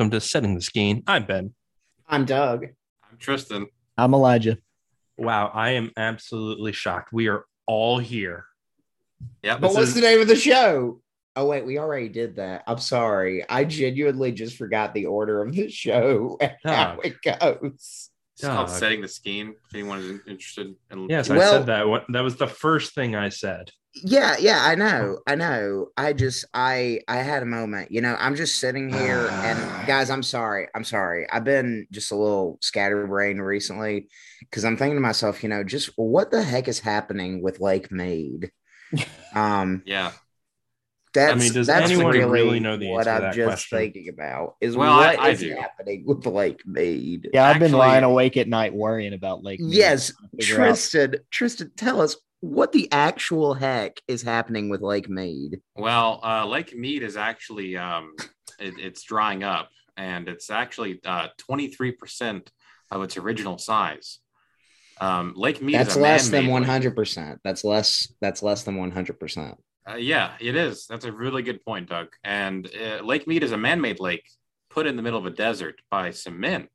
Hello and welcome to Setting the Skeen. I'm Ben. I'm Doug. I'm Tristan. I'm Elijah. Wow, I am absolutely shocked. We are all here. Yeah, But what's is- the name of the show? Oh wait, we already did that. I'm sorry. I genuinely just forgot the order of the show and how it goes. It's called setting the scheme. If anyone is interested in Yes, I said that. That was the first thing I said. Yeah, yeah, I know. I know. I just I I had a moment. You know, I'm just sitting here and guys, I'm sorry. I'm sorry. I've been just a little scatterbrained recently because I'm thinking to myself, you know, just what the heck is happening with Lake Mead? Um yeah. That's, I mean, does that's anyone really, really know the what answer to I'm that just question? thinking about is Well, what I is do. happening with Lake Mead. Yeah, I've been lying awake at night worrying about Lake. Mead, Yes, trying to figure out- Tristan, Tristan, tell us what the actual heck is happening with Lake Mead. Well, uh, Lake Mead is actually um, it, it's drying up, and it's actually twenty three percent of its original size. Um, Lake Mead That's less than one hundred percent. That's less. That's less than one hundred percent. Uh, yeah, it is. That's a really good point, Doug. And uh, Lake Mead is a man-made lake put in the middle of a desert by some men.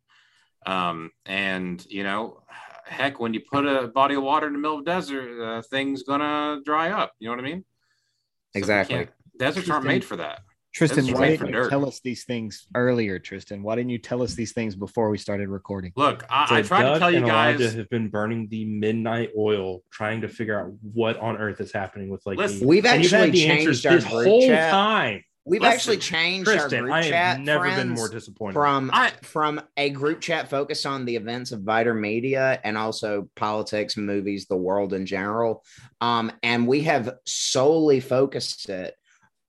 Um, and you know, heck, when you put a body of water in the middle of a desert, uh, things gonna dry up. You know what I mean? Exactly. can't- Deserts aren't made for that. Tristan, This why made for didn't you dirt. tell us these things earlier, Tristan? Why didn't you tell us these things before we started recording? Look, I, So I tried Doug to tell you guys. Elijah have been burning the midnight oil, trying to figure out what on earth is happening with like. Listen, Mead. We've And you've actually the answers changed our this whole chat. time. We've Listen, actually changed our Tristan, group I have chat. never been more disappointed. from I- from a group chat focused on the events of Viter Media and also politics, movies, the world in general. Um, and we have solely focused it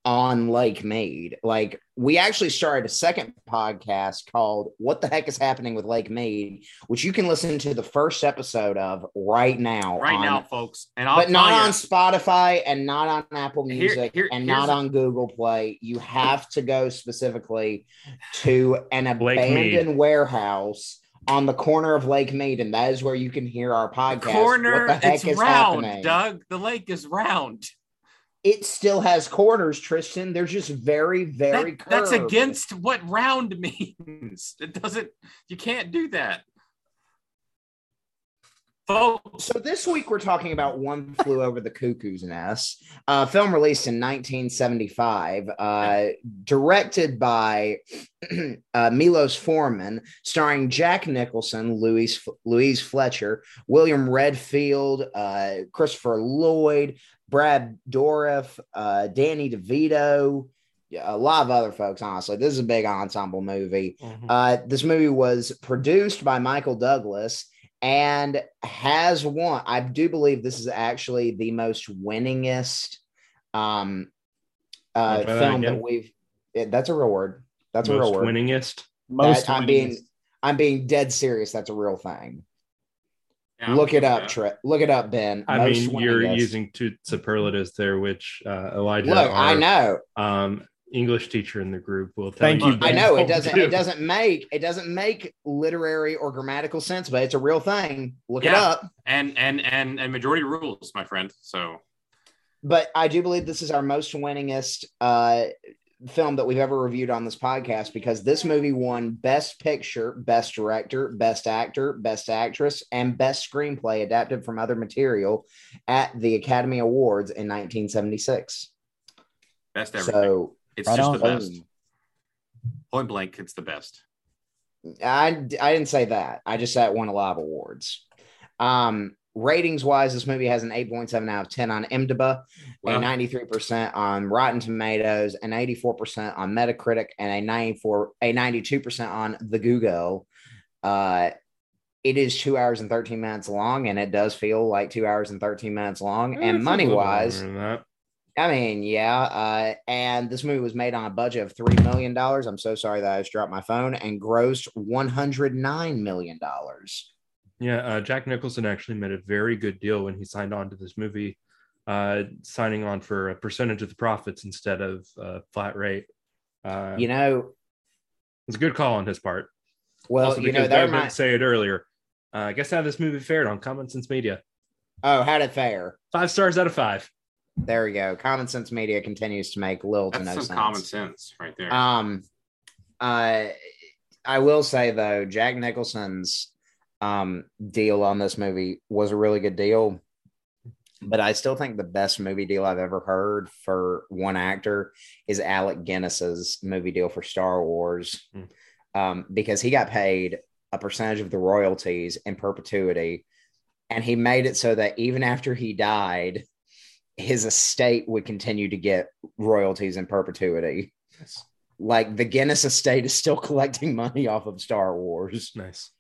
on Lake Mead. Like we actually started a second podcast called "What the Heck is Happening with Lake Mead," which you can listen to the first episode of right now. right on- now, folks, and I'll but not tell on Spotify and not on Apple Music here- and not on Google Play. You have to go specifically to an abandoned warehouse on the corner of Lake Mead, and that is where you can hear our podcast. corner, what the heck it's is round, happening? Doug. The lake is round. It still has corners, Tristan. They're just very, very That- that's against what round means. It doesn't. You can't do that, folks. So this week we're talking about One Flew Over the Cuckoo's Nest, a film released in 1975, uh, directed by uh, Milos Forman, starring Jack Nicholson, Louise Louise Fletcher, William Redfield, uh, Christopher Lloyd, Brad Dourif, uh, Danny DeVito. A lot of other folks, honestly. This is a big ensemble movie. Mhm. Uh, this movie was produced by Michael Douglas and has won. I do believe this is actually the most winningest um, uh, Try that film that we've. it- that's a real word. That's a real word. winningest. Most That- I'm being. I'm being dead serious. That's a real thing. Yeah, Look it up, with. Trip. Look it up, Ben. I Most mean, you're winningest. using two superlatives there, which uh, Elijah, Look, I know. um, English teacher in the group, will tell Thank you. you, I know it doesn't. do. It doesn't make. It doesn't make literary or grammatical sense, but it's a real thing. Look it up. And and and and majority rules, my friend. So but I do believe this is our most winningest uh, film that we've ever reviewed on this podcast because this movie won Best Picture, Best Director, Best Actor, Best Actress, and Best Screenplay adapted from other material at the Academy Awards in 1976. best everything. So it's Right just on. the best. Point blank, it's the best. I, I didn't say that. I just said it won a lot of awards. Um, ratings wise, this movie has an 8.7 out of 10 on IMDb. Well, a 93% on Rotten Tomatoes, an 84% on Metacritic, and a 94 a 92% on the Google. Uh, it is two hours and 13 minutes long, and it does feel like two hours and 13 minutes long. Eh, and money wise, longer than that. I mean, yeah. Uh, and this movie was made on a budget of $3 million. I'm so sorry that I just dropped my phone and grossed $109 million. Yeah, uh, Jack Nicholson actually made a very good deal when he signed on to this movie, uh, signing on for a percentage of the profits instead of uh, flat rate. Uh, You know, it's a good call on his part. well, also, you know, that Doug didn't say it earlier. Uh, guess how this movie fared on Common Sense Media? Oh, how did it fare? Five stars out of five. There we go. Common Sense Media continues to make little to no sense. common sense right there. Um, uh, I will say though, Jack Nicholson's um, deal on this movie was a really good deal. But I still think the best movie deal I've ever heard for one actor is Alec Guinness's movie deal for Star Wars, Hmm. um, because he got paid a percentage of the royalties in perpetuity, and he made it so that even after he died, his estate would continue to get royalties in perpetuity. Nice. Like the Guinness estate is still collecting money off of Star Wars, Nice.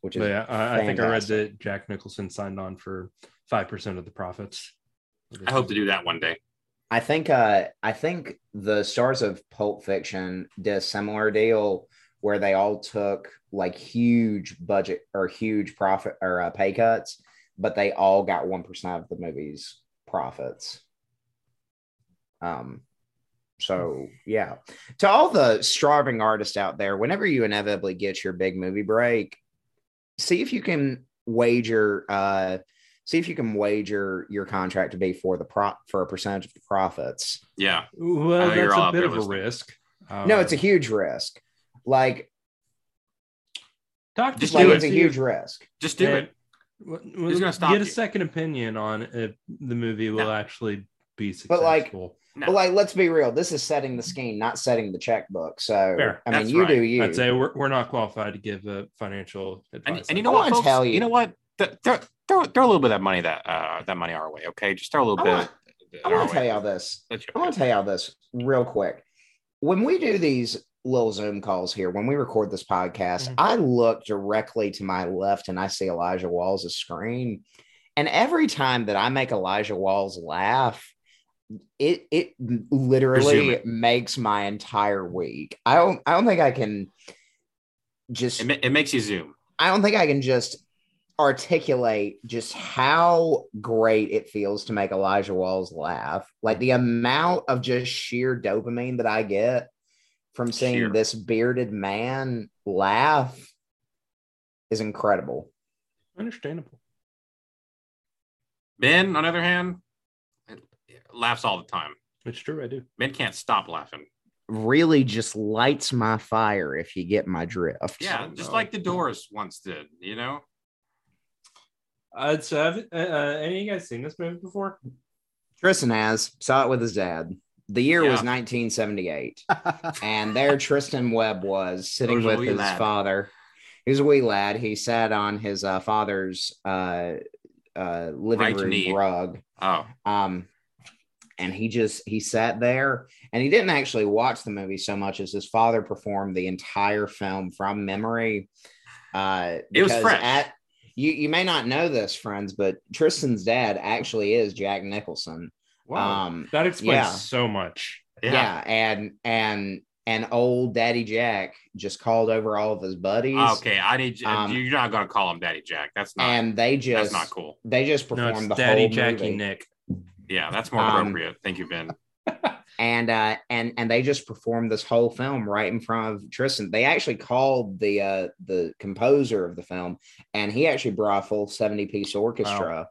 which is But yeah, I, I think I read that Jack Nicholson signed on for five percent of the profits. I hope to do that one day. I think uh I think the stars of Pulp Fiction did a similar deal where they all took like huge budget or huge profit or uh, pay cuts, but they all got one percent of the movie's profits. Um, so yeah, to all the starving artists out there, whenever you inevitably get your big movie break, see if you can wager uh see if you can wager your contract to be for the prop for a percentage of the profits. Yeah. Well, know that's a bit of a listening. risk. no, it's a Um, huge risk. Like, Doctor Just like do it's a huge risk. Just do Yeah. it. Well, Who's gonna stop get a second opinion on if the movie will No. actually be successful. But, like, No. But like, let's be real. This is setting the scheme, not setting the checkbook. So Fair. I mean, That's you right. do you. I'd say we're, we're not qualified to give a financial advice. and, and you know what, wanna folks? tell you- You know what? Th- Throw, throw, throw a little bit of that money that uh, that money our way, okay? Just throw a little I bit. want- I our want to tell y'all this. That's your I want to tell y'all this real quick. When we do these little Zoom calls here, when we record this podcast, Mhm. I look directly to my left and I see Elijah Walls' screen. And every time that I make Elijah Walls laugh, it it literally it. makes my entire week. I don't I don't think I can just It, ma- it makes you zoom. I don't think I can just articulate just how great it feels to make Elijah Walls laugh. Like the amount of just sheer dopamine that I get from seeing Sheer. this bearded man laugh is incredible. Understandable. Ben, on the other hand, it- it laughs all the time. It's true. I do. Ben can't stop laughing. Really just lights my fire if you get my drift. Yeah, just no. like the Doors once did. You know, Uh, so have uh, uh, any of you guys seen this movie before? Tristan has saw it with his dad. The year was 1978. and there Tristan Webb was sitting was with his lad. father. He was a wee lad. He sat on his uh, father's uh, uh, living Right room knee. rug. oh, Um, and he just he sat there and he didn't actually watch the movie so much as his father performed the entire film from memory. Uh, It was fresh. At, you you may not know this, friends, but Tristan's dad actually is Jack Nicholson. Wow, Um, that explains yeah. so much. yeah. yeah. and and and old Daddy Jack just called over all of his buddies. Okay, I need you. Um, you're not gonna call him Daddy Jack. That's not. and they just that's not cool. they just No, performed it's the Daddy whole Jackie movie. Nick. Yeah, that's more Um, appropriate. Thank you, Ben. and uh and and they just performed this whole film right in front of Tristan. They actually called the uh the composer of the film, and he actually brought a full seventy piece orchestra.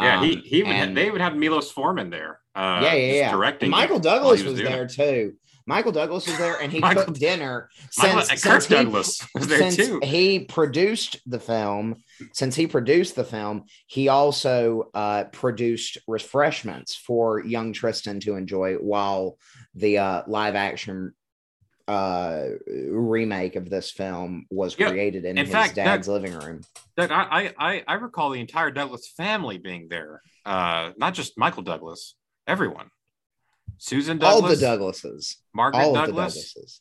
Yeah, he Um, he would. and- they would have Milos Forman there. Uh, yeah, yeah, yeah. Directing. And Michael Douglas he was, there too. Michael Douglas was there, and he Michael- cooked dinner. Since, uh, since Kirk he- Douglas was there since too. he produced the film, since he produced the film, he also uh, produced refreshments for young Tristan to enjoy while the uh, live action uh, remake of this film was Yeah, created in, in his fact, dad's living room. Doug, I, I I recall the entire Douglas family being there. Uh, not just Michael Douglas, everyone. Susan Douglas, All the Douglases, Margaret all of the Douglas. Douglases.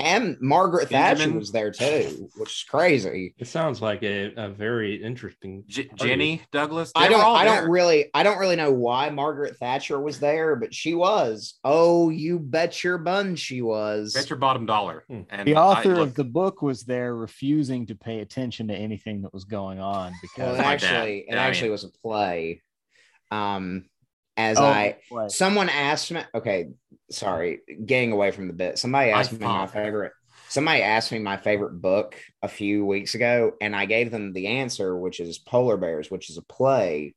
And Margaret Thatcher Benjamin- was there too, which is crazy. It sounds like a, a very interesting. J- Jenny Douglas. I They were don't I there. don't really I don't really know why Margaret Thatcher was there, but she was. Oh, you bet your bun she was. Bet your bottom dollar. Hmm. And The I- author look, of the book was there refusing to pay attention to anything that was going on well, because it my dad. actually it Yeah, actually was a play. Um as Oh, I right. someone asked me okay, sorry, getting away from the bit. Somebody My asked me my favorite somebody asked me my favorite book a few weeks ago, and I gave them the answer, which is Polar Bears, which is a play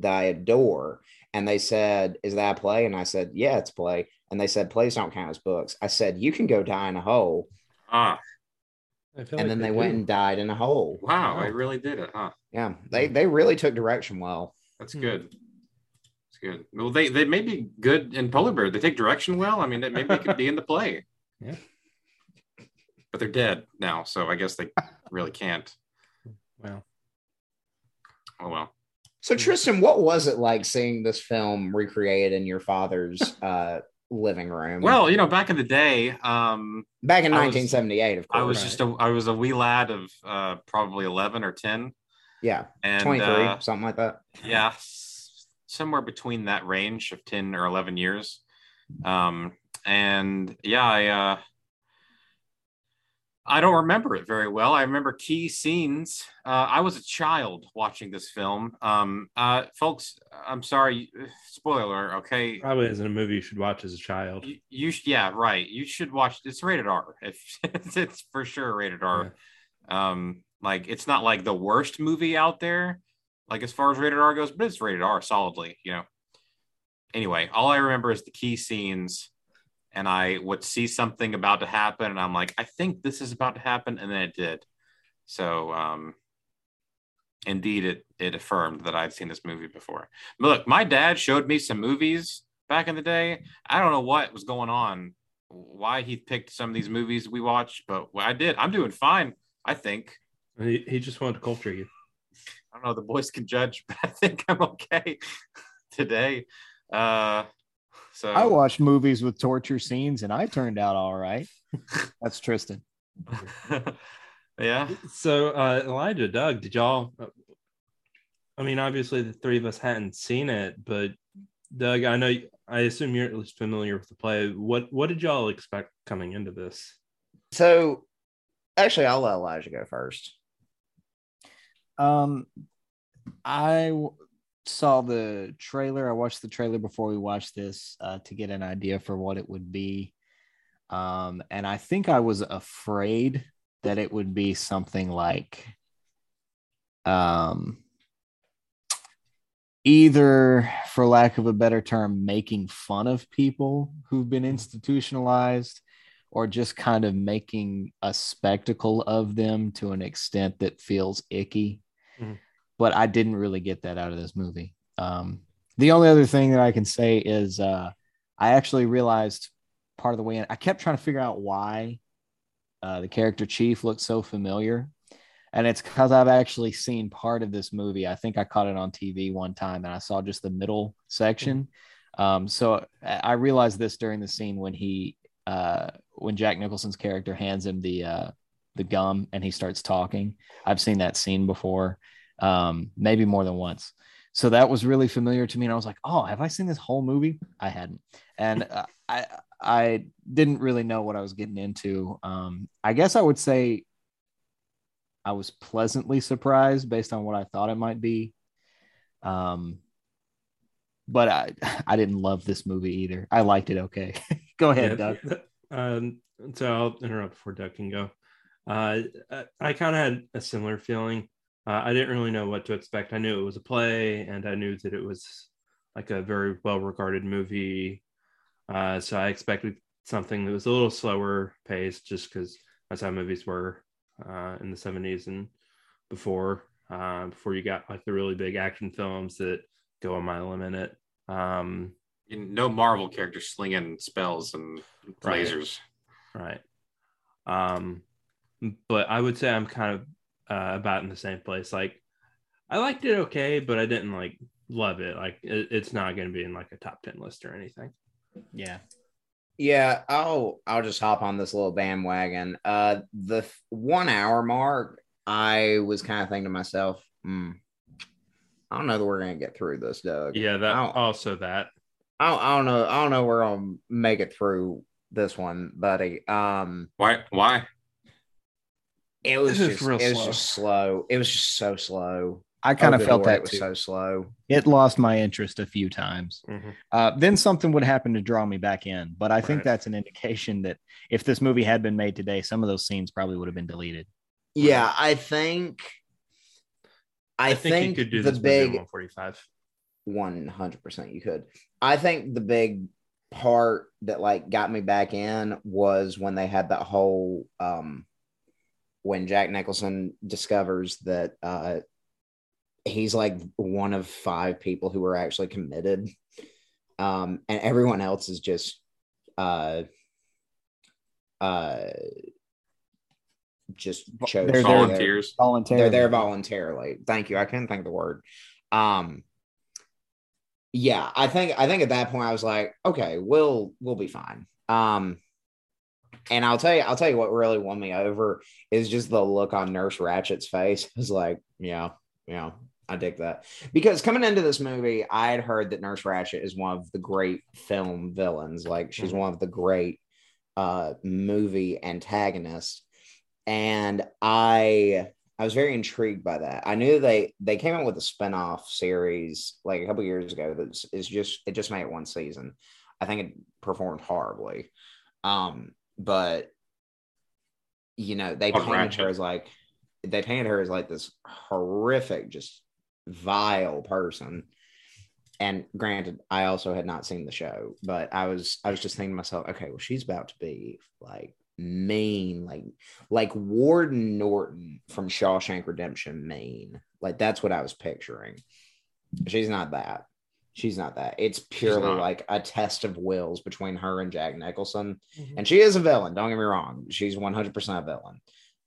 that I adore. And they said, Is that a play? And I said, Yeah, it's a play. And they said, plays don't count as books. I said, you can go die in a hole. Ah, And like then they went and died in a hole. wow, I really did it, huh? Yeah, they they really took direction well. That's good. That's good. Well, they they may be good in Polar Bear. They take direction well. I mean, that maybe it could be in the play. Yeah. But they're dead now, so I guess they really can't. Wow. Oh well. So Tristan, what was it like seeing this film recreated in your father's uh, living room? Well, you know, back in the day, um, back in I was- 1978, of course. I was Right. just a I was a wee lad of uh, probably eleven or ten, yeah, and 23, uh, something like that. yeah, s- somewhere between that range of ten or eleven years. Um, and yeah, I uh, I don't remember it very well. I remember key scenes. Uh, I was a child watching this film. Um, uh, folks, I'm sorry, spoiler. Okay, Probably isn't a movie you should watch as a child. you, you yeah, right. You should watch. It's rated R. If it's, it's for sure rated R. Um, like it's not like the worst movie out there, like as far as rated R goes, but it's rated R solidly. You know. Anyway, all I remember is the key scenes, and I would see something about to happen, and I'm like, I think this is about to happen, and then it did. So, um, indeed, it it affirmed that I'd seen this movie before. But look, my dad showed me some movies back in the day. I don't know what was going on, why he picked some of these movies we watched, but I did. I'm doing fine, I think. He, he just wanted to culture you. I don't know. The boys can judge, but I think I'm okay today. Uh, so I watched movies with torture scenes and I turned out all right. That's Tristan. yeah. So, uh, Elijah, Doug, did y'all? I mean, obviously the three of us hadn't seen it, but Doug, I know, I assume you're at least familiar with the play. What What did y'all expect coming into this? So, actually, I'll let Elijah go first. Um, I w- saw the trailer. I watched the trailer before we watched this uh, to get an idea for what it would be. Um, and I think I was afraid that it would be something like, um, either, for lack of a better term, making fun of people who've been institutionalized or just kind of making a spectacle of them to an extent that feels icky. Mhm. But I didn't really get that out of this movie. Um, the only other thing that I can say is uh, I actually realized part of the way in, I kept trying to figure out why uh, the character Chief looked so familiar. And it's because I've actually seen part of this movie. I think I caught it on TV one time and I saw just the middle section. Um, so I I realized this during the scene when he uh, when Jack Nicholson's character hands him the uh, the gum and he starts talking. I've seen that scene before, um, maybe more than once. So that was really familiar to me, and I was like, "Oh, have I seen this whole movie?" I hadn't, and uh, I I didn't really know what I was getting into. Um, I guess I would say I was pleasantly surprised based on what I thought it might be. Um, but I I didn't love this movie either. I liked it okay. Go ahead, Doug. Um, so I'll interrupt before Doug can go. Uh, I, I kind of had a similar feeling. Uh, I didn't really know what to expect. I knew it was a play, and I knew that it was like a very well-regarded movie. Uh, so I expected something that was a little slower paced, just because that's how movies were uh, in the '70s and before. Uh, before you got like the really big action films that go a mile a minute. Um, No Marvel character slinging spells and Right. lasers. right um but i would say i'm kind of uh, about in the same place like i liked it okay but i didn't like love it like it, it's not going to be in like a top 10 list or anything Yeah. Yeah, I'll I'll just hop on this little bandwagon. Uh, the f- one hour mark, I was kind of thinking to myself, hmm, I don't know that we're gonna get through this, Doug. yeah that Ow. also that I don't, I don't know. I don't know we're gonna make it through this one, buddy. Um, Why? Why? It was just real it was slow. just slow. It was just so slow. I kind of felt Lord, that it was too. so slow. it lost my interest a few times. Mhm. Uh, then something would happen to draw me back in. But I think that's an indication that if this movie had been made today, some of those scenes probably would have been deleted. Yeah, I think. I, i think, think, you could do the this big 145 one hundred percent you could. I think the big part that like got me back in was when they had that whole um when Jack Nicholson discovers that uh he's like one of five people who are actually committed um and everyone else is just uh uh just chose They're there. Volunteers. Voluntarily. they're there voluntarily. Thank you. I couldn't think of the word. Um yeah, I think I think at that point I was like, okay, we'll we'll be fine. Um and I'll tell you, I'll tell you what really won me over is just the look on Nurse Ratched's face. It was like, yeah, yeah, I dig that. Because coming into this movie, I had heard that Nurse Ratched is one of the great film villains. Like she's one of the great uh movie antagonists. And I I was very intrigued by that. I knew they they came out with a spin-off series like a couple years ago that's just it just made it one season. I think it performed horribly. Um, but you know, they Called painted Ratched. her as like they painted her as like this horrific, just vile person. And granted, I also had not seen the show, but I was I was just thinking to myself, okay, well, she's about to be like mean, like like Warden Norton from Shawshank Redemption, mean. Like that's what I was picturing. She's not that. She's not that. It's purely like a test of wills between her and Jack Nicholson. Mhm. And she is a villain. Don't get me wrong. She's 100% a villain.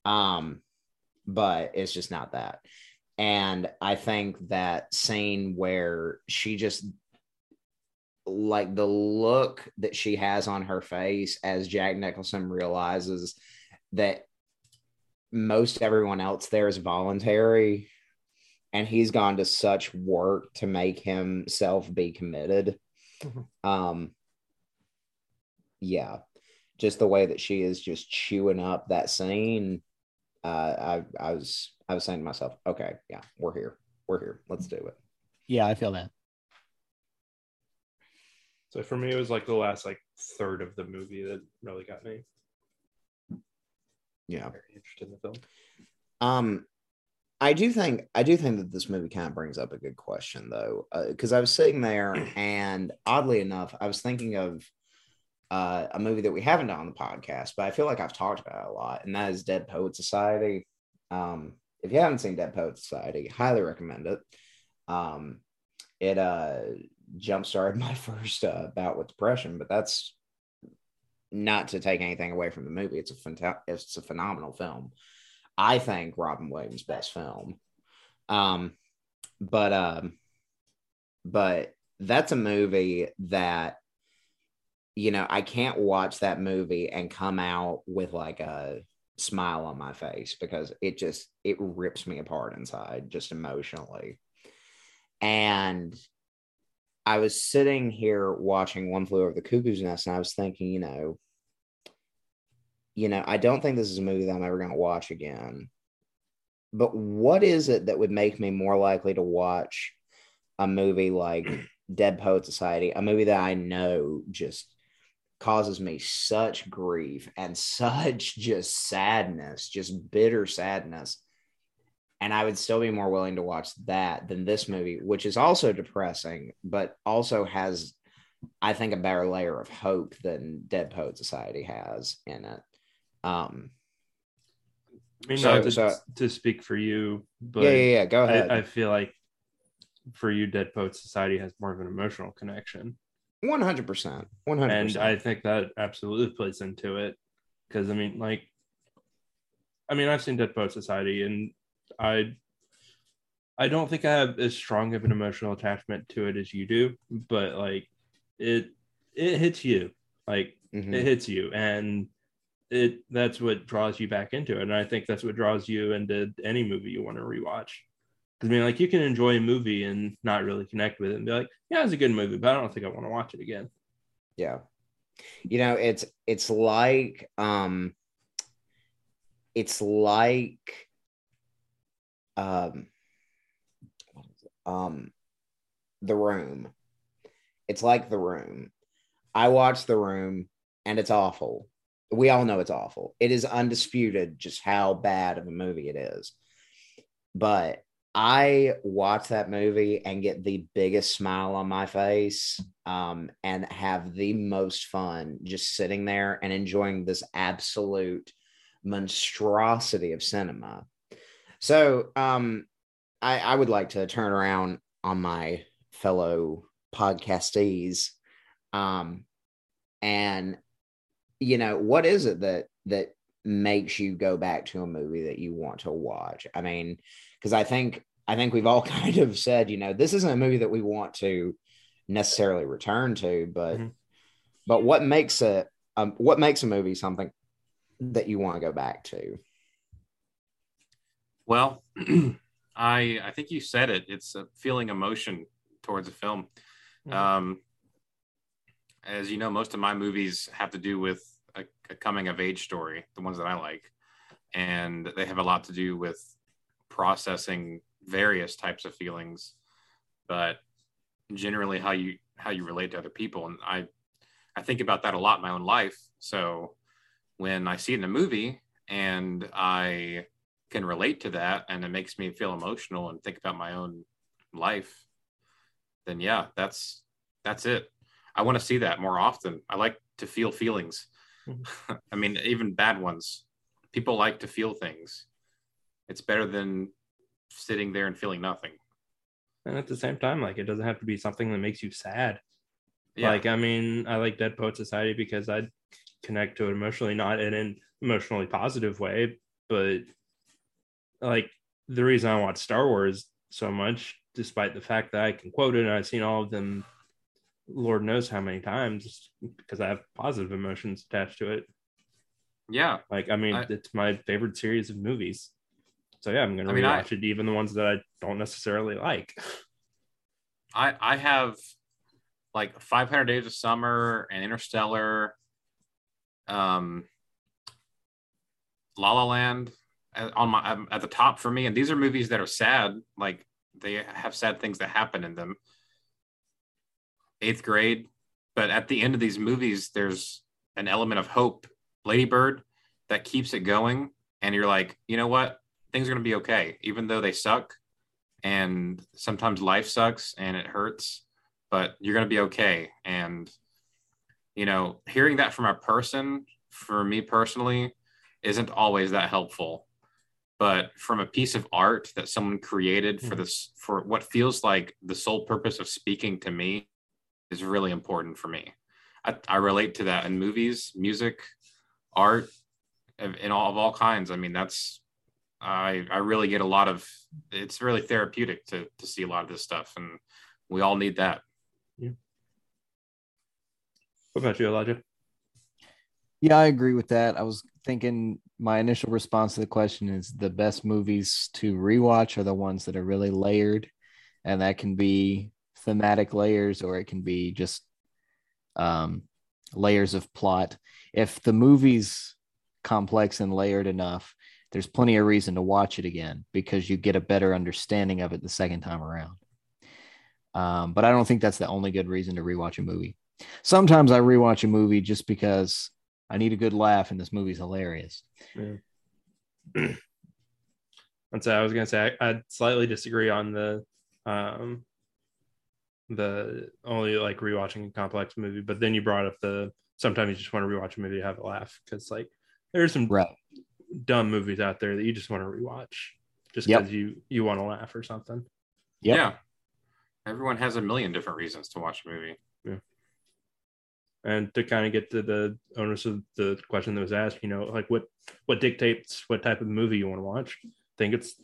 Um, but it's just not that. And I think that scene where she just like the look that she has on her face as Jack Nicholson realizes that most everyone else there is voluntary and he's gone to such work to make himself be committed. Mhm. Um yeah, just the way that she is just chewing up that scene. Uh, I I was I was saying to myself, okay, yeah, we're here, we're here, let's do it. Yeah, I feel that. So for me, it was like the last like third of the movie that really got me Yeah. very interested in the film. Um, I do think I do think that this movie kind of brings up a good question though, because I was sitting there and oddly enough, I was thinking of uh, a movie that we haven't done on the podcast, but I feel like I've talked about it a lot, and that is Dead Poet Society. Um, if you haven't seen Dead Poet Society, highly recommend it. Um, it uh jump started my first uh, bout with depression, but that's not to take anything away from the movie. It's a it's a phenomenal film. I think Robin Williams' best film. Um, but um, but that's a movie that you know I can't watch that movie and come out with like a smile on my face because it just it rips me apart inside just emotionally. And I was sitting here watching One Flew Over the Cuckoo's Nest, and I was thinking, you know, you know, I don't think this is a movie that I'm ever going to watch again. But what is it that would make me more likely to watch a movie like Dead Poet Society, a movie that I know just causes me such grief and such just sadness, just bitter sadness. And I would still be more willing to watch that than this movie, which is also depressing, but also has, I think, a better layer of hope than Dead Poet Society has in it. Um, I mean, So- not to, so- to speak for you, but yeah, yeah, yeah. Go ahead. I, I feel like for you, Dead Poet Society has more of an emotional connection. One hundred percent. One hundred and. I think that absolutely plays into it because I mean, like, I mean, I've seen Dead Poet Society, and I, I don't think I have as strong of an emotional attachment to it as you do, but like, it it hits you, like Mhm. it hits you, and it that's what draws you back into it, and I think that's what draws you into any movie you want to rewatch. I mean, like you can enjoy a movie and not really connect with it, and be like, "Yeah, it's a good movie," but I don't think I want to watch it again. Yeah. You know, it's it's like um it's like um um the room. It's like the room. I watched the room and it's awful. We all know it's awful. It is undisputed just how bad of a movie it is. But I watch that movie and get the biggest smile on my face um, and have the most fun just sitting there and enjoying this absolute monstrosity of cinema. So um, I, I would like to turn around on my fellow podcastees um, and you know what is it that that makes you go back to a movie that you want to watch i mean because i think i think we've all kind of said you know this isn't a movie that we want to necessarily return to but mm-hmm. but what makes a um, what makes a movie something that you want to go back to well i i think you said it it's a feeling emotion towards a film mm-hmm. um as you know most of my movies have to do with a, a coming of age story, the ones that I like, and they have a lot to do with processing various types of feelings, but generally how you how you relate to other people. And I I think about that a lot in my own life. So when I see it in a movie and I can relate to that and it makes me feel emotional and think about my own life, then yeah, that's that's it. I want to see that more often. I like to feel feelings. I mean, even bad ones. People like to feel things. It's better than sitting there and feeling nothing. And at the same time, like it doesn't have to be something that makes you sad. Yeah. Like, I mean, I like Dead Poet Society because I connect to it emotionally, not in an emotionally positive way, but like the reason I watch Star Wars so much, despite the fact that I can quote it and I've seen all of them Lord knows how many times because I have positive emotions attached to it. Yeah. Like, I mean, I, it's my favorite series of movies. So yeah, I'm going to rewatch I, it, even the ones that I don't necessarily like. I, I have like 500 Days of Summer and Interstellar, um, La La Land on my at the top for me. And these are movies that are sad. Like they have sad things that happen in them eighth grade. But at the end of these movies, there's an element of hope, Ladybird, that keeps it going. And you're like, you know what? Things are going to be okay, even though they suck. And sometimes life sucks and it hurts, but you're going to be okay. And, you know, hearing that from a person, for me personally, isn't always that helpful but from a piece of art that someone created for hmm. this for what feels like the sole purpose of speaking to me is really important for me. I, I relate to that in movies, music, art, in all of all kinds. I mean, that's I I really get a lot of. It's really therapeutic to to see a lot of this stuff, and we all need that. Yeah. What about you, Elijah? Yeah, I agree with that. I was thinking my initial response to the question is the best movies to rewatch are the ones that are really layered, and that can be thematic layers or it can be just um, layers of plot. If the movie's complex and layered enough, there's plenty of reason to watch it again because you get a better understanding of it the second time around. Um, but I don't think that's the only good reason to rewatch a movie. Sometimes I rewatch a movie just because I need a good laugh and this movie's hilarious. Yeah. And so I was gonna say I, would slightly disagree on the um, the only like rewatching a complex movie, but then you brought up the sometimes you just want to rewatch a movie to have a laugh because like there's some right. dumb movies out there that you just want to rewatch just because yep. you you want to laugh or something. Yep. Yeah, everyone has a million different reasons to watch a movie. Yeah. And to kind of get to the onus of the question that was asked, you know, like what what dictates what type of movie you want to watch? I think it's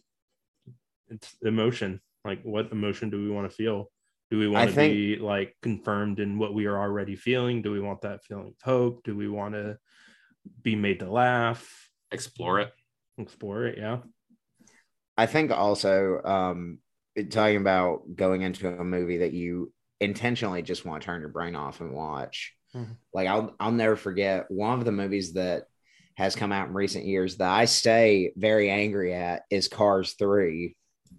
it's emotion. Like what emotion do we want to feel? Do we want to think, be like confirmed in what we are already feeling? Do we want that feeling of hope? Do we want to be made to laugh? Explore it. Explore it, yeah. I think also um talking about going into a movie that you intentionally just want to turn your brain off and watch. Mm-hmm. Like I'll I'll never forget one of the movies that has come out in recent years that I stay very angry at is Cars 3.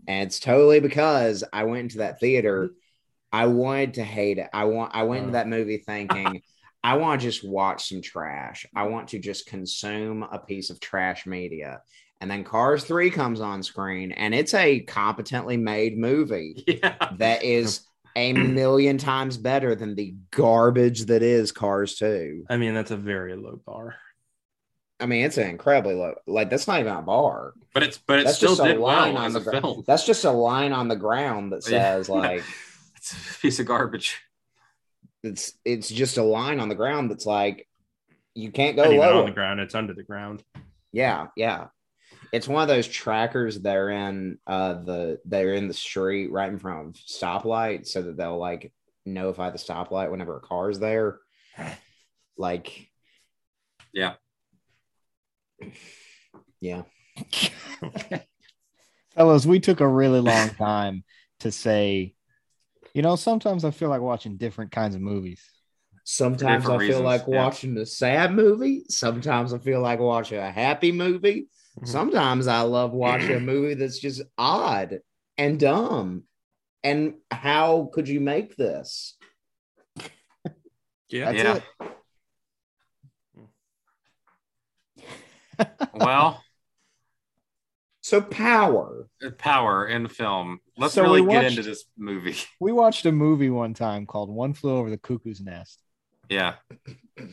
And it's totally because I went into that theater I wanted to hate it. I want. I went into that movie thinking, I want to just watch some trash. I want to just consume a piece of trash media. And then Cars 3 comes on screen and it's a competently made movie Yeah. that is a million times better than the garbage that is Cars 2. I mean, that's a very low bar. I mean, it's an incredibly low, like, that's not even a bar. But it's but it That's still just a did line well on as the film. That's just a line on the ground that Yeah. says, like, It's a piece of garbage. it's it's just a line on the ground that's like, you can't go Not even lower. on the ground; it's under the ground. Yeah, yeah. It's one of those trackers that are in uh the they're in the street right in front of stoplight so that they'll like notify the stoplight whenever a car's there. Like Yeah. Yeah. Fellas, we took a really long time to say, you know, sometimes I feel like watching different kinds of movies. Sometimes I feel reasons, like yeah. watching a sad movie. Sometimes I feel like watching a happy movie. Mhm. Sometimes I love watching a movie that's just odd and dumb. And how could you make this? Yeah, That's Yeah. it. Well, So power. power in film. Let's So really we get into this movie. We watched a movie one time called One Flew Over the Cuckoo's Nest. Yeah.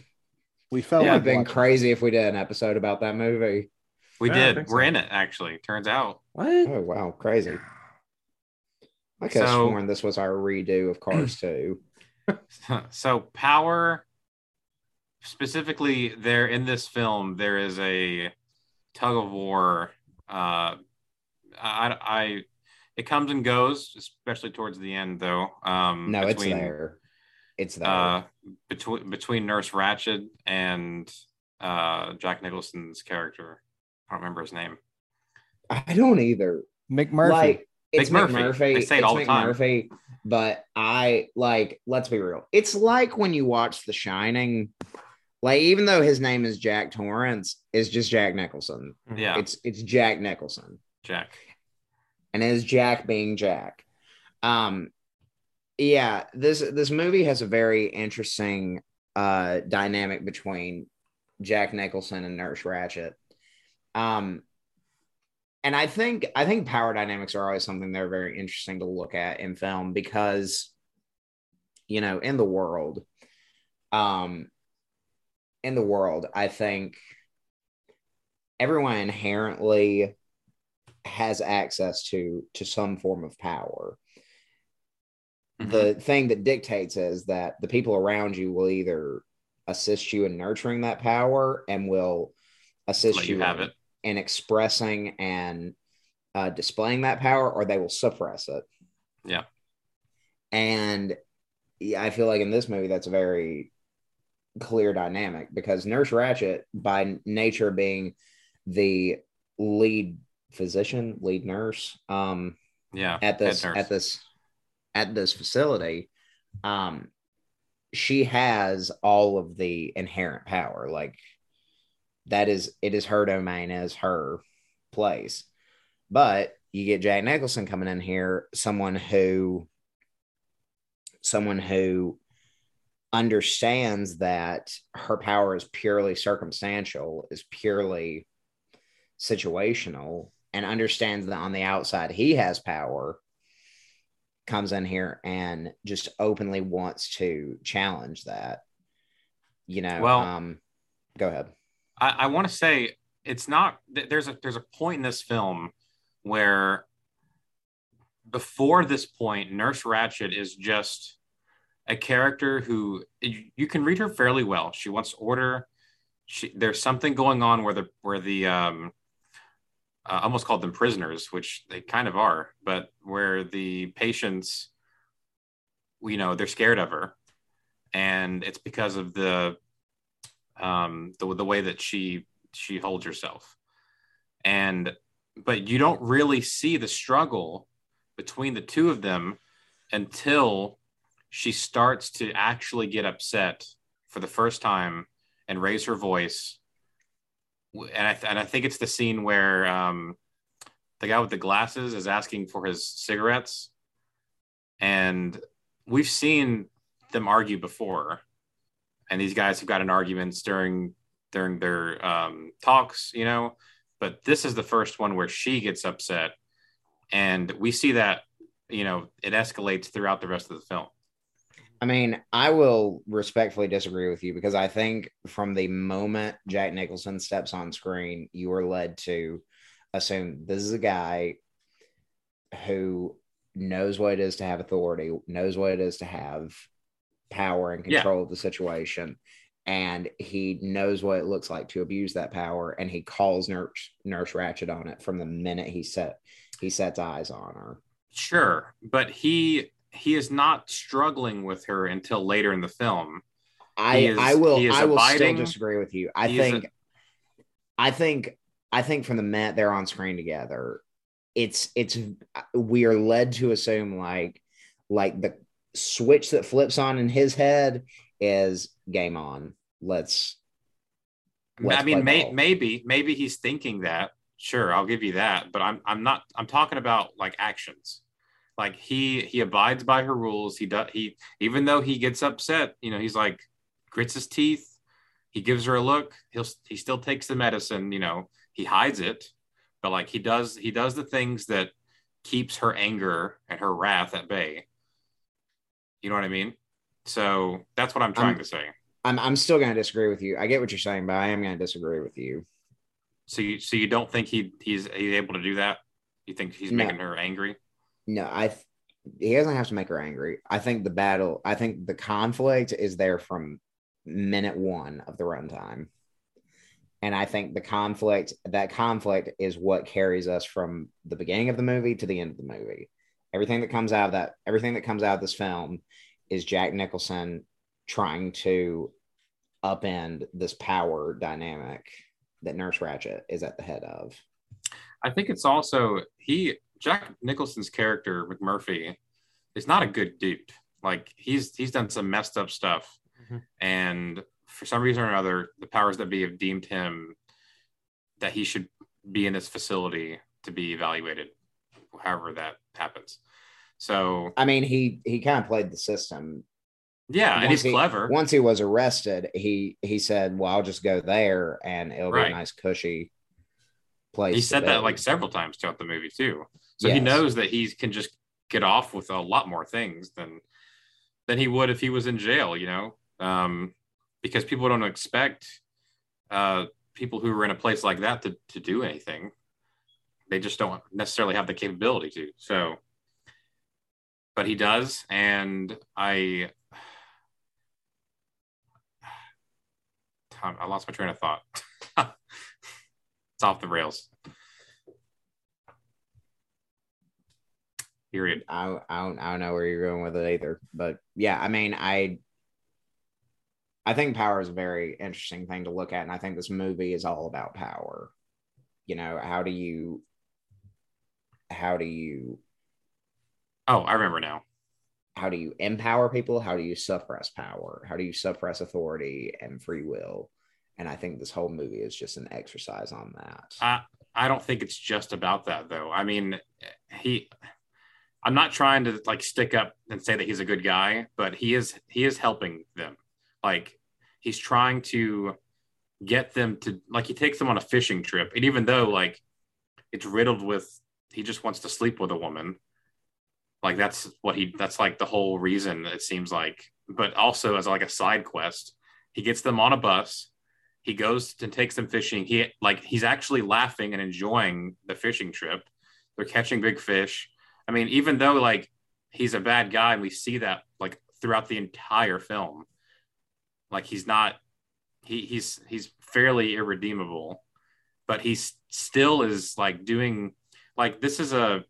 We felt would like have been watching- crazy if we did an episode about that movie. We Yeah, did. We're so. in it actually. Turns out. What? Oh wow, crazy! I could have So- sworn this was our redo of Cars 2. so power specifically there in this film there is a tug of war uh i i it comes and goes especially towards the end though um No, between, it's there. It's there. uh between between nurse ratched and uh jack nicholson's character i don't remember his name I don't either. McMurphy. Like it's McMurphy. McMurphy. They say it it's all the time. But I like. Let's be real. It's like when you watch The Shining. Like even though his name is Jack Torrance, it's just Jack Nicholson. yeah It's it's Jack Nicholson. jack and as Jack being Jack. Um yeah, this this movie has a very interesting uh dynamic between Jack Nicholson and Nurse Ratched. Um and I think I think power dynamics are always something that are very interesting to look at in film because you know, in the world um in the world, I think everyone inherently has access to to some form of power Mhm. the thing that dictates is that the people around you will either assist you in nurturing that power and will assist let you, you have in, it in expressing and uh, displaying that power or they will suppress it Yeah. and yeah, i feel like in this movie that's a very clear dynamic because nurse ratched by nature being the lead physician lead nurse um yeah at this at this at this facility um she has all of the inherent power. Like that is it is her domain as her place. But you get jack nicholson coming in here someone who someone who understands that her power is purely circumstantial is purely situational and understands that on the outside he has power comes in here and just openly wants to challenge that you know Well- um go ahead I, I want to say it's not. There's a there's a point in this film where before this point, Nurse Ratched is just a character who you, can read her fairly well. She wants order. She, there's something going on where the where the um, uh, almost called them prisoners, which they kind of are, but where the patients, you know, they're scared of her, and it's because of the um, the the way that she she holds herself, and but you don't really see the struggle between the two of them until she starts to actually get upset for the first time and raise her voice. And I, th- and I think it's the scene where um, the guy with the glasses is asking for his cigarettes. And we've seen them argue before. and these guys have got an arguments during during their um, talks, you know. But this is the first one where she gets upset, and we see that you know it escalates throughout the rest of the film. I mean, I will respectfully disagree with you because I think from the moment Jack Nicholson steps on screen, you are led to assume this is a guy who knows what it is to have authority, knows what it is to have power and control yeah. of the situation. And he knows what it looks like to abuse that power, and he calls Nurse Nurse Ratched on it from the minute he set he sets eyes on her. Sure, but he he is not struggling with her until later in the film. I is, I will I will abiding. still disagree with you. I he think a, I think I think from the minute they're on screen together, it's it's we are led to assume like like the switch that flips on in his head is game on. Let's. let's I mean, may, maybe maybe he's thinking that. Sure, I'll give you that, but I'm I'm not. I'm talking about like actions like he he abides by her rules. He does he even though he gets upset you know he's like grits his teeth. He gives her a look. He'll he still takes the medicine you know he hides it. But like he does he does the things that keeps her anger and her wrath at bay. You know what i mean? So that's what i'm trying I'm, to say. I'm, I'm still going to disagree with you. I get what you're saying but i am going to disagree with you. So you so you don't think he he's he's able to do that? You think he's no. making her angry no, I he doesn't have to make her angry. I think the battle, I think the conflict is there from minute one of the runtime. And I think the conflict, that conflict is what carries us from the beginning of the movie to the end of the movie. Everything that comes out of that, everything that comes out of this film is Jack Nicholson trying to upend this power dynamic that Nurse Ratched is at the head of. I think it's also he Jack Nicholson's character McMurphy is not a good dude. Like he's he's done some messed up stuff, mm-hmm. and for some reason or another, the powers that be have deemed him that he should be in this facility to be evaluated, however that happens. So I mean, he he kind of played the system. Yeah, once and he's he, clever. Once he was arrested, he he said, "Well, I'll just go there, and it'll right. be a nice cushy place." He said that like several times throughout the movie too. So yes. he knows that he can just get off with a lot more things than than he would if he was in jail, you know, um, because people don't expect uh, people who are in a place like that to, to do anything. They just don't necessarily have the capability to. So, but he does, and I, I lost my train of thought. it's off the rails. Period. I, I don't I don't know where you're going with it either, but yeah, I mean, I I think power is a very interesting thing to look at, and I think this movie is all about power. You know, how do you how do you Oh, I remember now. How do you empower people? How do you suppress power? How do you suppress authority and free will? And I think this whole movie is just an exercise on that. I I don't think it's just about that though. I mean, he I'm not trying to like stick up and say that he's a good guy, but he is he is helping them. Like he's trying to get them to like he takes them on a fishing trip, and even though like it's riddled with he just wants to sleep with a woman, like that's what he that's like the whole reason it seems like. But also as like a side quest, he gets them on a bus. He goes and takes them fishing. He like he's actually laughing and enjoying the fishing trip. They're catching big fish I mean, even though like he's a bad guy, and we see that like throughout the entire film, like he's not he he's he's fairly irredeemable, but he still is like doing like this is a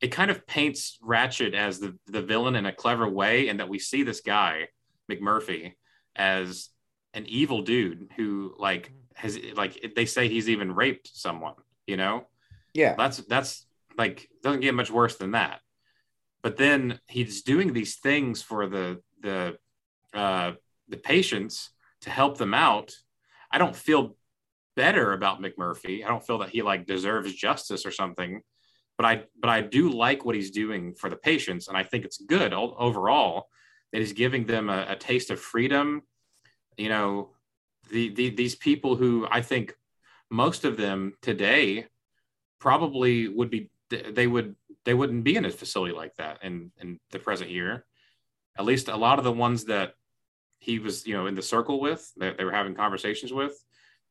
it kind of paints Ratched as the the villain in a clever way, and that we see this guy McMurphy as an evil dude who like has like they say he's even raped someone, you know? Yeah. That's that's like doesn't get much worse than that. But then he's doing these things for the the uh, the patients to help them out. I don't feel better about McMurphy. I don't feel that he like deserves justice or something. But I but I do like what he's doing for the patients, and I think it's good overall that he's giving them a, a taste of freedom you know, the, the these people who I think most of them today probably would be they would they wouldn't be in a facility like that in in the present year. At least a lot of the ones that he was, you know, in the circle with, that they were having conversations with,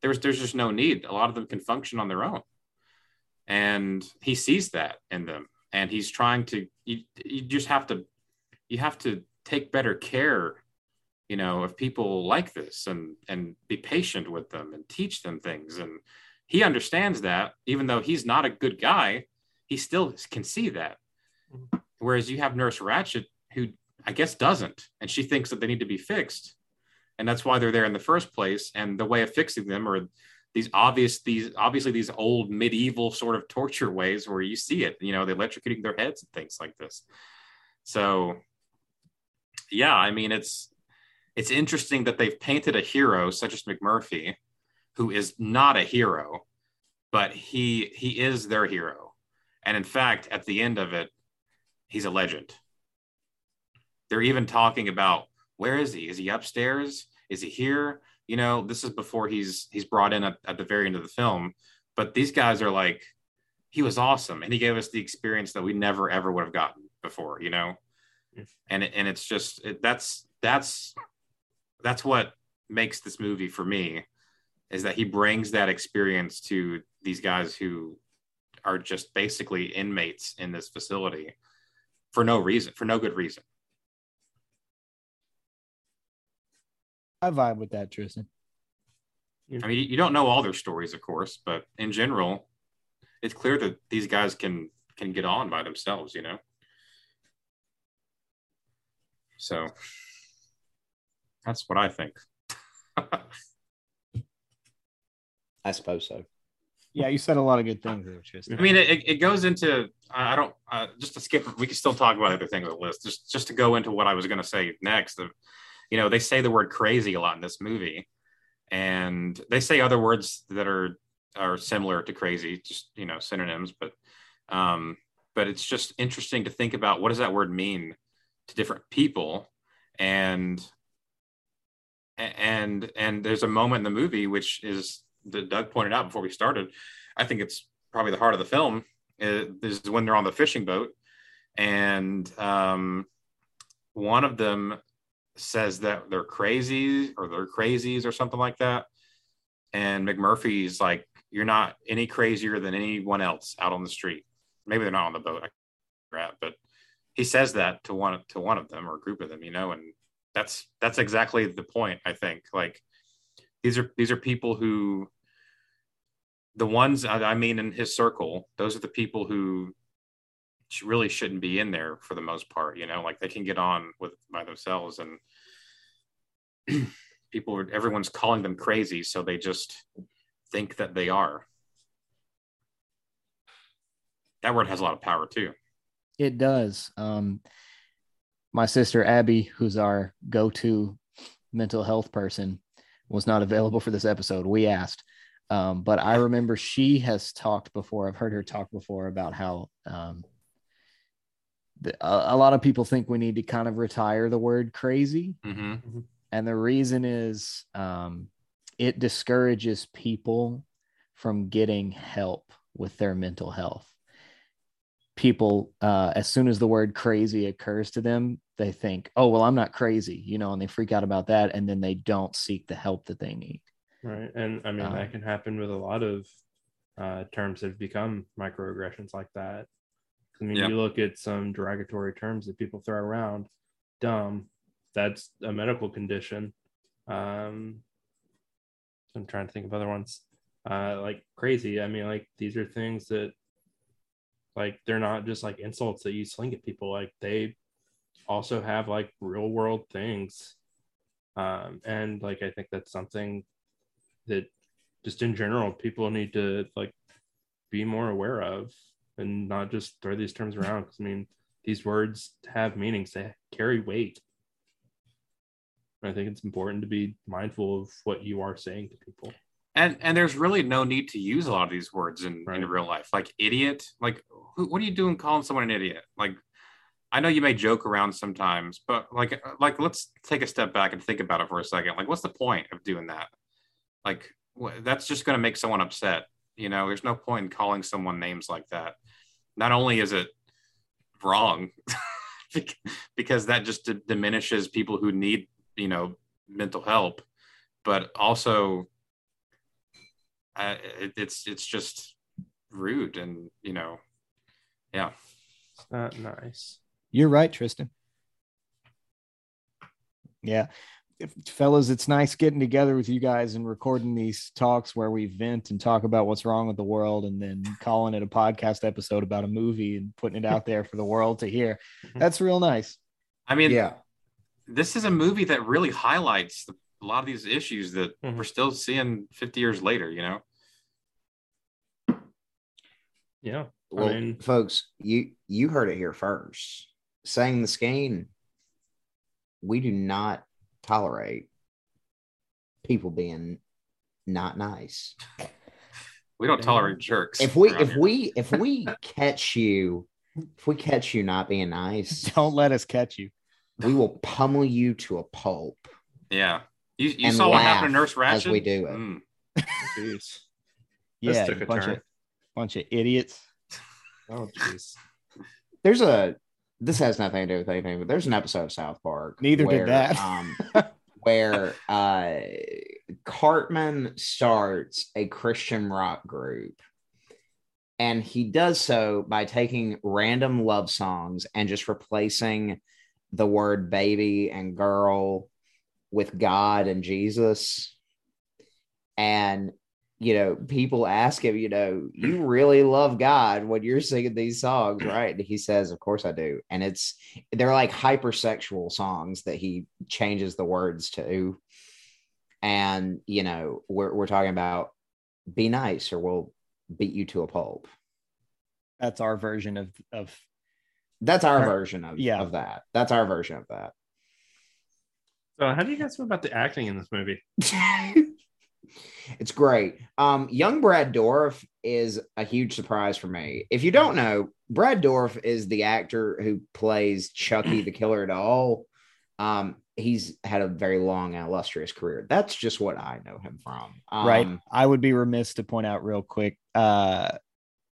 there's there's just no need. A lot of them can function on their own, and he sees that in them, and he's trying to. You, you just have to, you have to take better care, you know, of people like this, and and be patient with them and teach them things. And he understands that, even though he's not a good guy, he still can see that. Mm-hmm. Whereas you have Nurse Ratched, who I guess doesn't, and she thinks that they need to be fixed, and that's why they're there in the first place. And the way of fixing them are these obvious, these obviously these old medieval sort of torture ways where you see it, you know, they're electrocuting their heads and things like this. So, yeah, I mean, it's it's interesting that they've painted a hero such as McMurphy, who is not a hero, but he he is their hero and in fact, at the end of it, he's a legend. They're even talking about where is he? Is he upstairs? Is he here? You know, this is before he's he's brought in at, at the very end of the film. But these guys are like, he was awesome, and he gave us the experience that we never ever would have gotten before. You know, and and it's just it, that's that's that's what makes this movie for me is that he brings that experience to these guys who are just basically inmates in this facility for no reason, for no good reason. I vibe with that, Tristan. I mean, you don't know all their stories, of course, but in general, it's clear that these guys can can get on by themselves, you know. So that's what I think. I suppose so yeah, you said a lot of good things I mean, it, it goes into I don't uh, just to skip. We can still talk about other things on the list. Just just to go into what I was going to say next. You know, they say the word crazy a lot in this movie, and they say other words that are are similar to crazy, just you know, synonyms. But um, but it's just interesting to think about what does that word mean to different people, and and and there's a moment in the movie which is that Doug pointed out before we started, I think it's probably the heart of the film is when they're on the fishing boat, and um, one of them says that they're crazy or they're crazies or something like that, and McMurphy's like, "You're not any crazier than anyone else out on the street." Maybe they're not on the boat, but he says that to one to one of them or a group of them, you know, and that's that's exactly the point. I think like these are these are people who the ones I mean in his circle, those are the people who really shouldn't be in there for the most part. You know, like they can get on with by themselves, and people, are, everyone's calling them crazy, so they just think that they are. That word has a lot of power too. It does. Um, my sister Abby, who's our go-to mental health person, was not available for this episode. We asked um, but I remember she has talked before. I've heard her talk before about how um, the, a, a, lot of people think we need to kind of retire the word crazy. Mm-hmm. mm-hmm. And the reason is um, it discourages people from getting help with their mental health. People, uh, as soon as the word crazy occurs to them, they think, oh, well, I'm not crazy, you know, and they freak out about that. And then they don't seek the help that they need. Right. And I mean, um, that can happen with a lot of uh, terms that have become microaggressions like that. I mean, you look at some derogatory terms that people throw around, dumb, that's a medical condition. Um, I'm trying to think of other ones. Uh, like crazy. I mean, like these are things that, like, they're not just like insults that you sling at people. Like they also have like real world things. Um, and like I think that's something that just in general people need to like be more aware of and not just throw these terms around because i mean these words have meanings they carry weight i think it's important to be mindful of what you are saying to people and and there's really no need to use a lot of these words in, right. in real life like idiot like who, what are you doing calling someone an idiot like I know you may joke around sometimes, but like uh, like let's take a step back and think about it for a second. Like, what's the point of doing that? Like, that's just going to make someone upset. You know, there's no point in calling someone names like that. Not only is it wrong, because that just d- diminishes people who need you know mental help, but also uh, it, it's it's just rude and you know, yeah. It's not nice. You're right, Tristan. Yeah. If, fellas, it's nice getting together with you guys and recording these talks where we vent and talk about what's wrong with the world and then calling it a podcast episode about a movie and putting it out there for the world to hear. That's real nice. I mean, yeah. this is a movie that really highlights the, a lot of these issues that Mhm. we're still seeing 50 years later, you know? Yeah. Well, I mean, folks, you you heard it here first. Saying the skein, we do not tolerate people being not nice. We don't tolerate jerks. If we if here. we if we catch you, if we catch you not being nice, Don't let us catch you. we will pummel you to a pulp yeah. You, you saw what happened to Nurse Ratched? as we do it. Mm. jeez. Yeah, took a bunch turn. of bunch of idiots. Oh, jeez. There's a this has nothing to do with anything, but there's an episode of South Park. Neither did that. um, where uh, Cartman starts a Christian rock group, and he does so by taking random love songs and just replacing the word baby and girl with God and Jesus. And you know, people ask him, you know, you really love God when you're singing these songs, right? And he says, Of course I do. And it's they're like hypersexual songs that he changes the words to. And you know, we're we're talking about be nice or we'll beat you to a pulp. That's our version of of That's our Right. version of, Yeah. of that. That's our version of that. So, how do you guys feel about the acting in this movie? it's great. Um, young Brad Dourif is a huge surprise for me. If you don't know, Brad Dourif is the actor who plays Chucky the Killer Doll. Um, he's had a very long and illustrious career. That's just what I know him from. Um, right. I would be remiss to point out real quick. Uh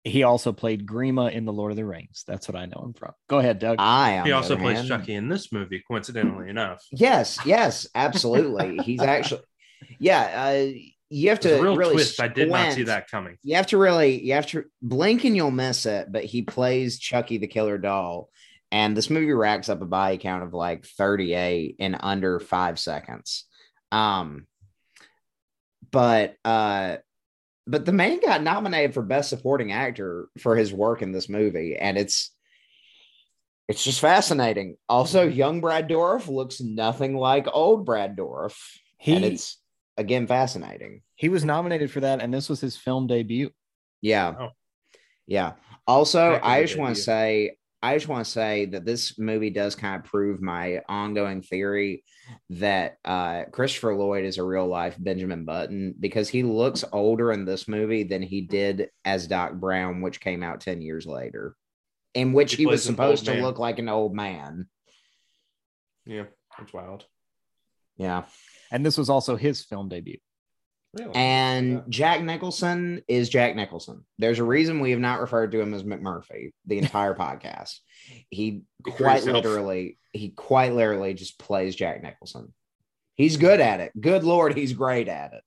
he also played Grima in The Lord of the Rings. That's what I know him from. Go ahead, Doug. I on He also plays hand- Chucky in this movie, coincidentally enough. Yes, yes, absolutely. He's actually, yeah. Uh, you have There's to a real really twist. I did not see that coming. you have to really you have to blink and you'll miss it but he plays chucky the killer doll. And this movie racks up a body count of like 38 in under five seconds. Um but uh but the man got nominated for best supporting actor for his work in this movie. And it's it's just fascinating. Also young brad dourif looks nothing like old brad dourif He and it's again fascinating he was nominated for that, and this was his film debut. Yeah. Oh. Yeah. Also, Heck of I a just want to say, I just want to say that this movie does kind of prove my ongoing theory that uh, Christopher Lloyd is a real life Benjamin Button because he looks older in this movie than he did as Doc Brown, which came out 10 years later, in which He he, was supposed to look like an old man. Yeah, that's wild. Yeah. And this was also his film debut. Really? And Yeah. Jack Nicholson is Jack Nicholson. There's a reason we have not referred to him as McMurphy the entire podcast. He Speak quite yourself. literally, he quite literally just plays Jack Nicholson. He's good at it. Good lord, he's great at it.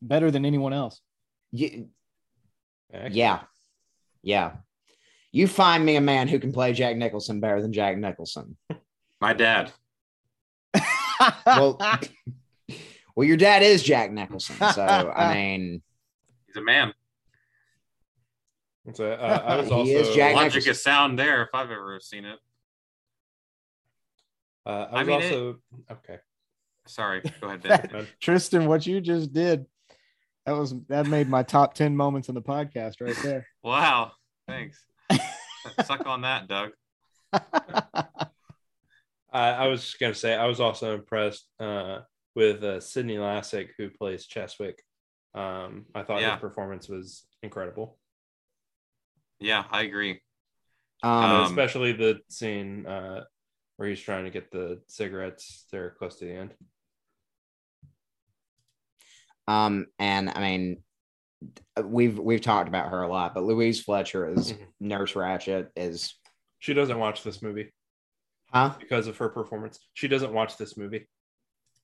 Better than anyone else. Ye- Excellent. yeah, yeah. You find me a man who can play Jack Nicholson better than Jack Nicholson. My dad. Well, well, your dad is Jack Nicholson, so I mean, He's a man. So, uh, I was He also is Jack Logic Nicholson. is sound there if I've ever seen it. Uh, I I was mean, it- also okay. Sorry. Go ahead, Dan. Tristan, what you just did, that was that made my top 10 moments in the podcast right there. wow. Thanks. Suck on that, Doug. I, I was gonna say I was also impressed uh, with uh, Sydney Lassick, who plays Cheswick. Um, I thought Yeah. his performance was incredible. Yeah, I agree. Um, Um, especially the scene uh, where he's trying to get the cigarettes there close to the end. um, and I mean, we've we've talked about her a lot, but Louise Fletcher as Mhm. Nurse Ratched is, She doesn't watch this movie huh? because of her performance. She doesn't watch this movie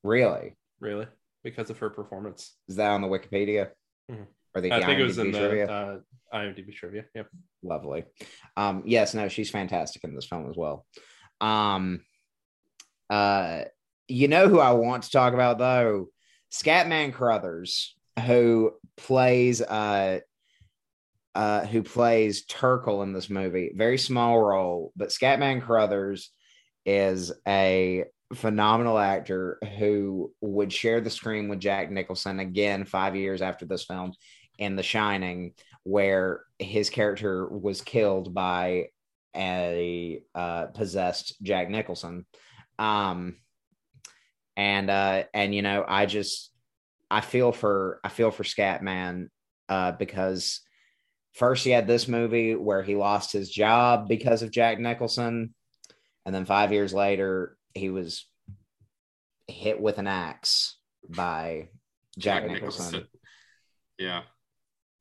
Really? really because of her performance. Is that on the Wikipedia Mhm. or the I think it was in trivia? the uh, IMDb trivia. Yep. Lovely. Um, yes, no, she's fantastic in this film as well. Um, uh, you know who I want to talk about though? Scatman Crothers, who plays uh uh who plays Turkle in this movie. Very small role, but Scatman Crothers is a phenomenal actor who would share the screen with Jack Nicholson again five years after this film in The Shining, where his character was killed by a uh, possessed Jack Nicholson. Um, and uh, and you know, I just I feel for I feel for Scatman uh, because first he had this movie where he lost his job because of Jack Nicholson, and then five years later he was hit with an axe by Jack, Nicholson. Yeah.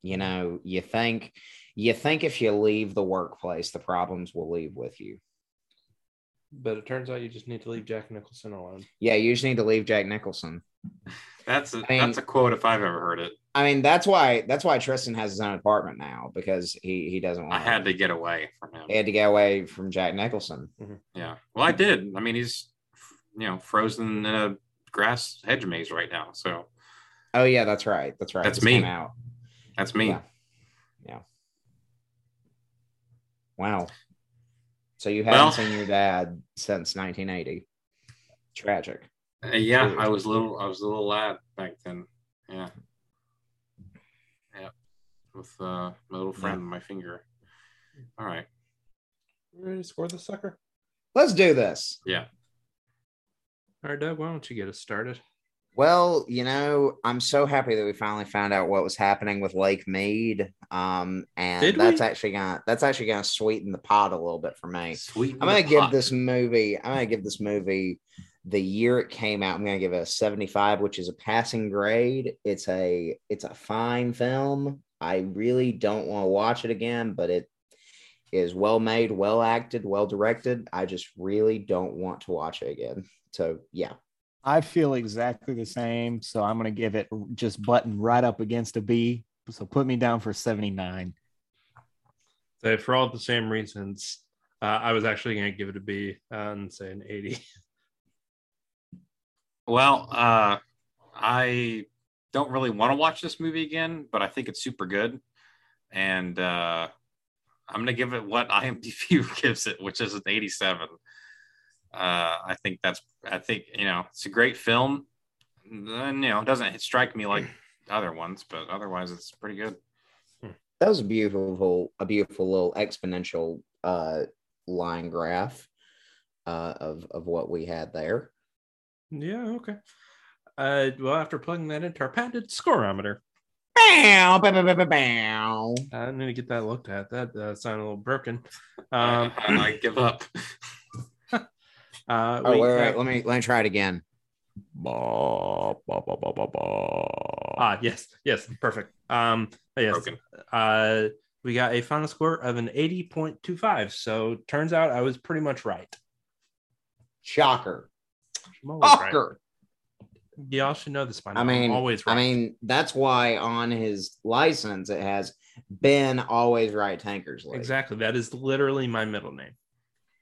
You know, you think you think if you leave the workplace, the problems will leave with you. But it turns out you just need to leave Jack Nicholson alone. Yeah, you just need to leave Jack Nicholson. That's a, I mean- that's a quote if I've ever heard it. I mean, that's why that's why Tristan has his own apartment now because he he doesn't want. I had to get away from him. he had to get away from Jack Nicholson. Yeah. Well, I did. I mean, he's you know frozen in a grass hedge maze right now. So Oh yeah, that's right. That's right. That's This me. Out. that's me. Yeah. Yeah. Wow. So you haven't Well- seen your dad since 1980. Tragic. Uh, yeah, True. I was little. I was a little lad back then. Yeah. Yeah. With uh, my little friend on my finger. All right. You ready to score the sucker? Let's do this. Yeah. All right, Doug, why don't you get us started? Well, you know, I'm so happy that we finally found out what was happening with Lake Mead. Um, and Did that's we? actually gonna that's actually gonna sweeten the pot a little bit for me. Sweet. I'm gonna give this movie. I'm gonna give this movie the year it came out. I'm gonna give it a 75, which is a passing grade. It's a it's a fine film. I really don't want to watch it again, but it is well made, well acted, well directed. I just really don't want to watch it again. So yeah, I feel exactly the same. So I'm going to give it just button right up against a B. So put me down for 79. So for all the same reasons, uh, I was actually going to give it a B uh, and say an 80. Well, uh, I don't really want to watch this movie again, but I think it's super good, and uh, I'm gonna give it what IMDb gives it, which is an 87. Uh, I think that's. I think you know it's a great film. And, you know, it doesn't strike me like other ones, but otherwise it's pretty good. that was a beautiful, a beautiful little exponential uh line graph uh of of what we had there. Yeah, okay. Uh, well, after plugging that into our patented scorometer, Bow, bow, bow, bow, bow, bow. I need to get that looked at. That uh, sounded a little broken. Um, I give up. uh, Oh, we wait, wait, have- let me let me try it again. Ba, ba, ba, ba, ba, ba. Ah, yes, yes, perfect. Um, yes, Broken. uh, we got a final score of an 80.25. So turns out I was pretty much right. Shocker. I'm right. Shocker. Y'all should know this by now. I mean, I'm always right. I mean, that's why on his license it has been always right Tankersley. exactly. That is literally my middle name.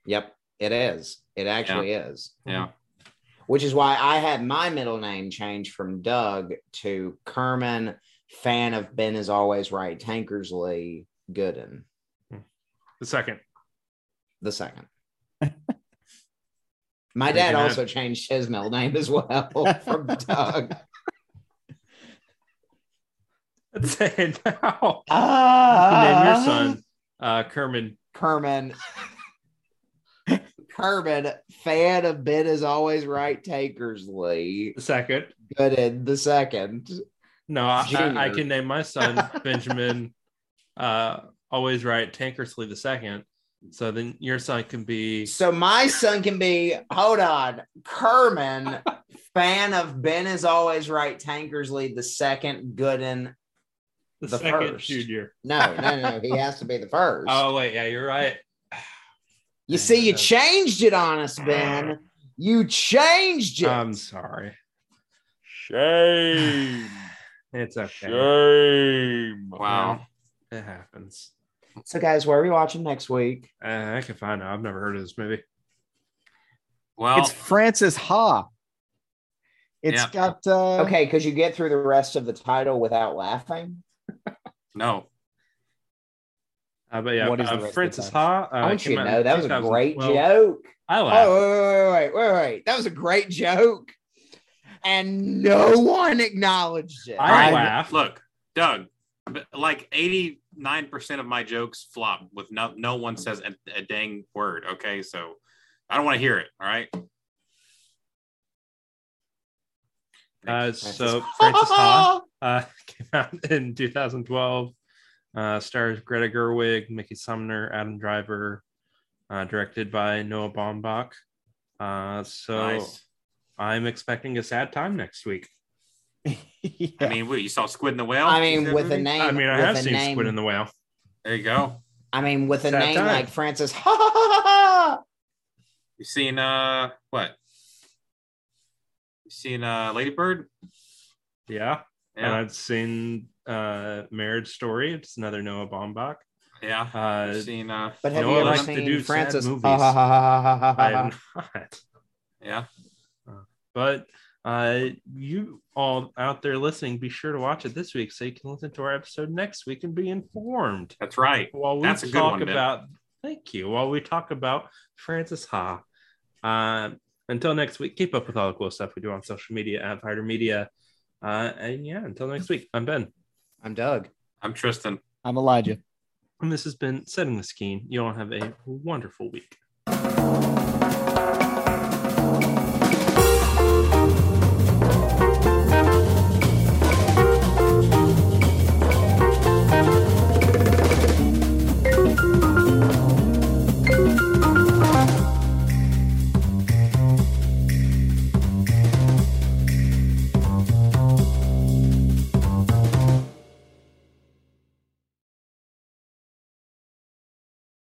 Yep, it is. It actually is. Yeah. Which is why I had my middle name changed from Doug to Kerman, fan of Ben is always right, Tankersley Gooden, The second. the second. My dad can have- also changed his middle name as well from Doug. Let's say it now. Ah, Name your son uh, Kerman. Kerman. Kerman, fan of Ben is always right, Tankersley. The second. Gooden, the second. No, I, I, I can name my son Benjamin. Uh, always right. Tankersley the second. So then your son can be So my son can be, hold on, Kerman, fan of Ben is always right, Tankersley, the second, Gooden. the, the second first. junior. No, no, no, he has to be the first. Oh wait, yeah, you're right. you see, you changed it on us, Ben. You changed it. I'm sorry. Shame. It's okay. Shame. Wow. It happens. So, guys, where are we watching next week? Uh, I can find out. I've never heard of this movie. Well, It's Frances Ha. It's Yeah. got uh, Okay, because you get through the rest of the title without laughing. no. Uh, but yeah, What is the uh, Frances Ha. Uh, I want you to know that was a great joke. I laughed. Oh, wait, wait, wait, wait, wait. That was a great joke. And no one acknowledged it. I I- laughed. Look, Doug, like like 89% of my jokes flop with no no one says a, a dang word. Okay. So I don't want to hear it. All right. Uh, so Frances Ha uh, came out in 2012. Uh, stars Greta Gerwig, Mickey Sumner, Adam Driver. Uh, directed by Noah Baumbach. Uh, so nice. I'm expecting a sad time next week. yeah. I mean, what, you saw Squid in the Whale? I mean, with a movie? name. I mean, I with have seen name, Squid and the Whale. There you go. I mean, with a name time. like Francis. Ha ha ha ha. You seen uh what? You seen uh Lady Bird? Yeah. And I've seen uh, Marriage Story. It's another Noah Baumbach. Yeah. Uh, You seen uh But have No, you I ever like to seen do sad Francis? movies. Ha ha ha ha ha ha I have not. yeah. But uh, you all out there listening, be sure to watch it this week so you can listen to our episode next week and be informed. That's right. While we That's a good talk one, Ben. about, thank you. While we talk about Frances Ha. Uh, until next week, keep up with all the cool stuff we do on social media at Fighter Media. Uh, and yeah, until next week, I'm Ben. I'm Doug. I'm Tristan. I'm Elijah. And this has been Setting the Skeen. You all have a wonderful week.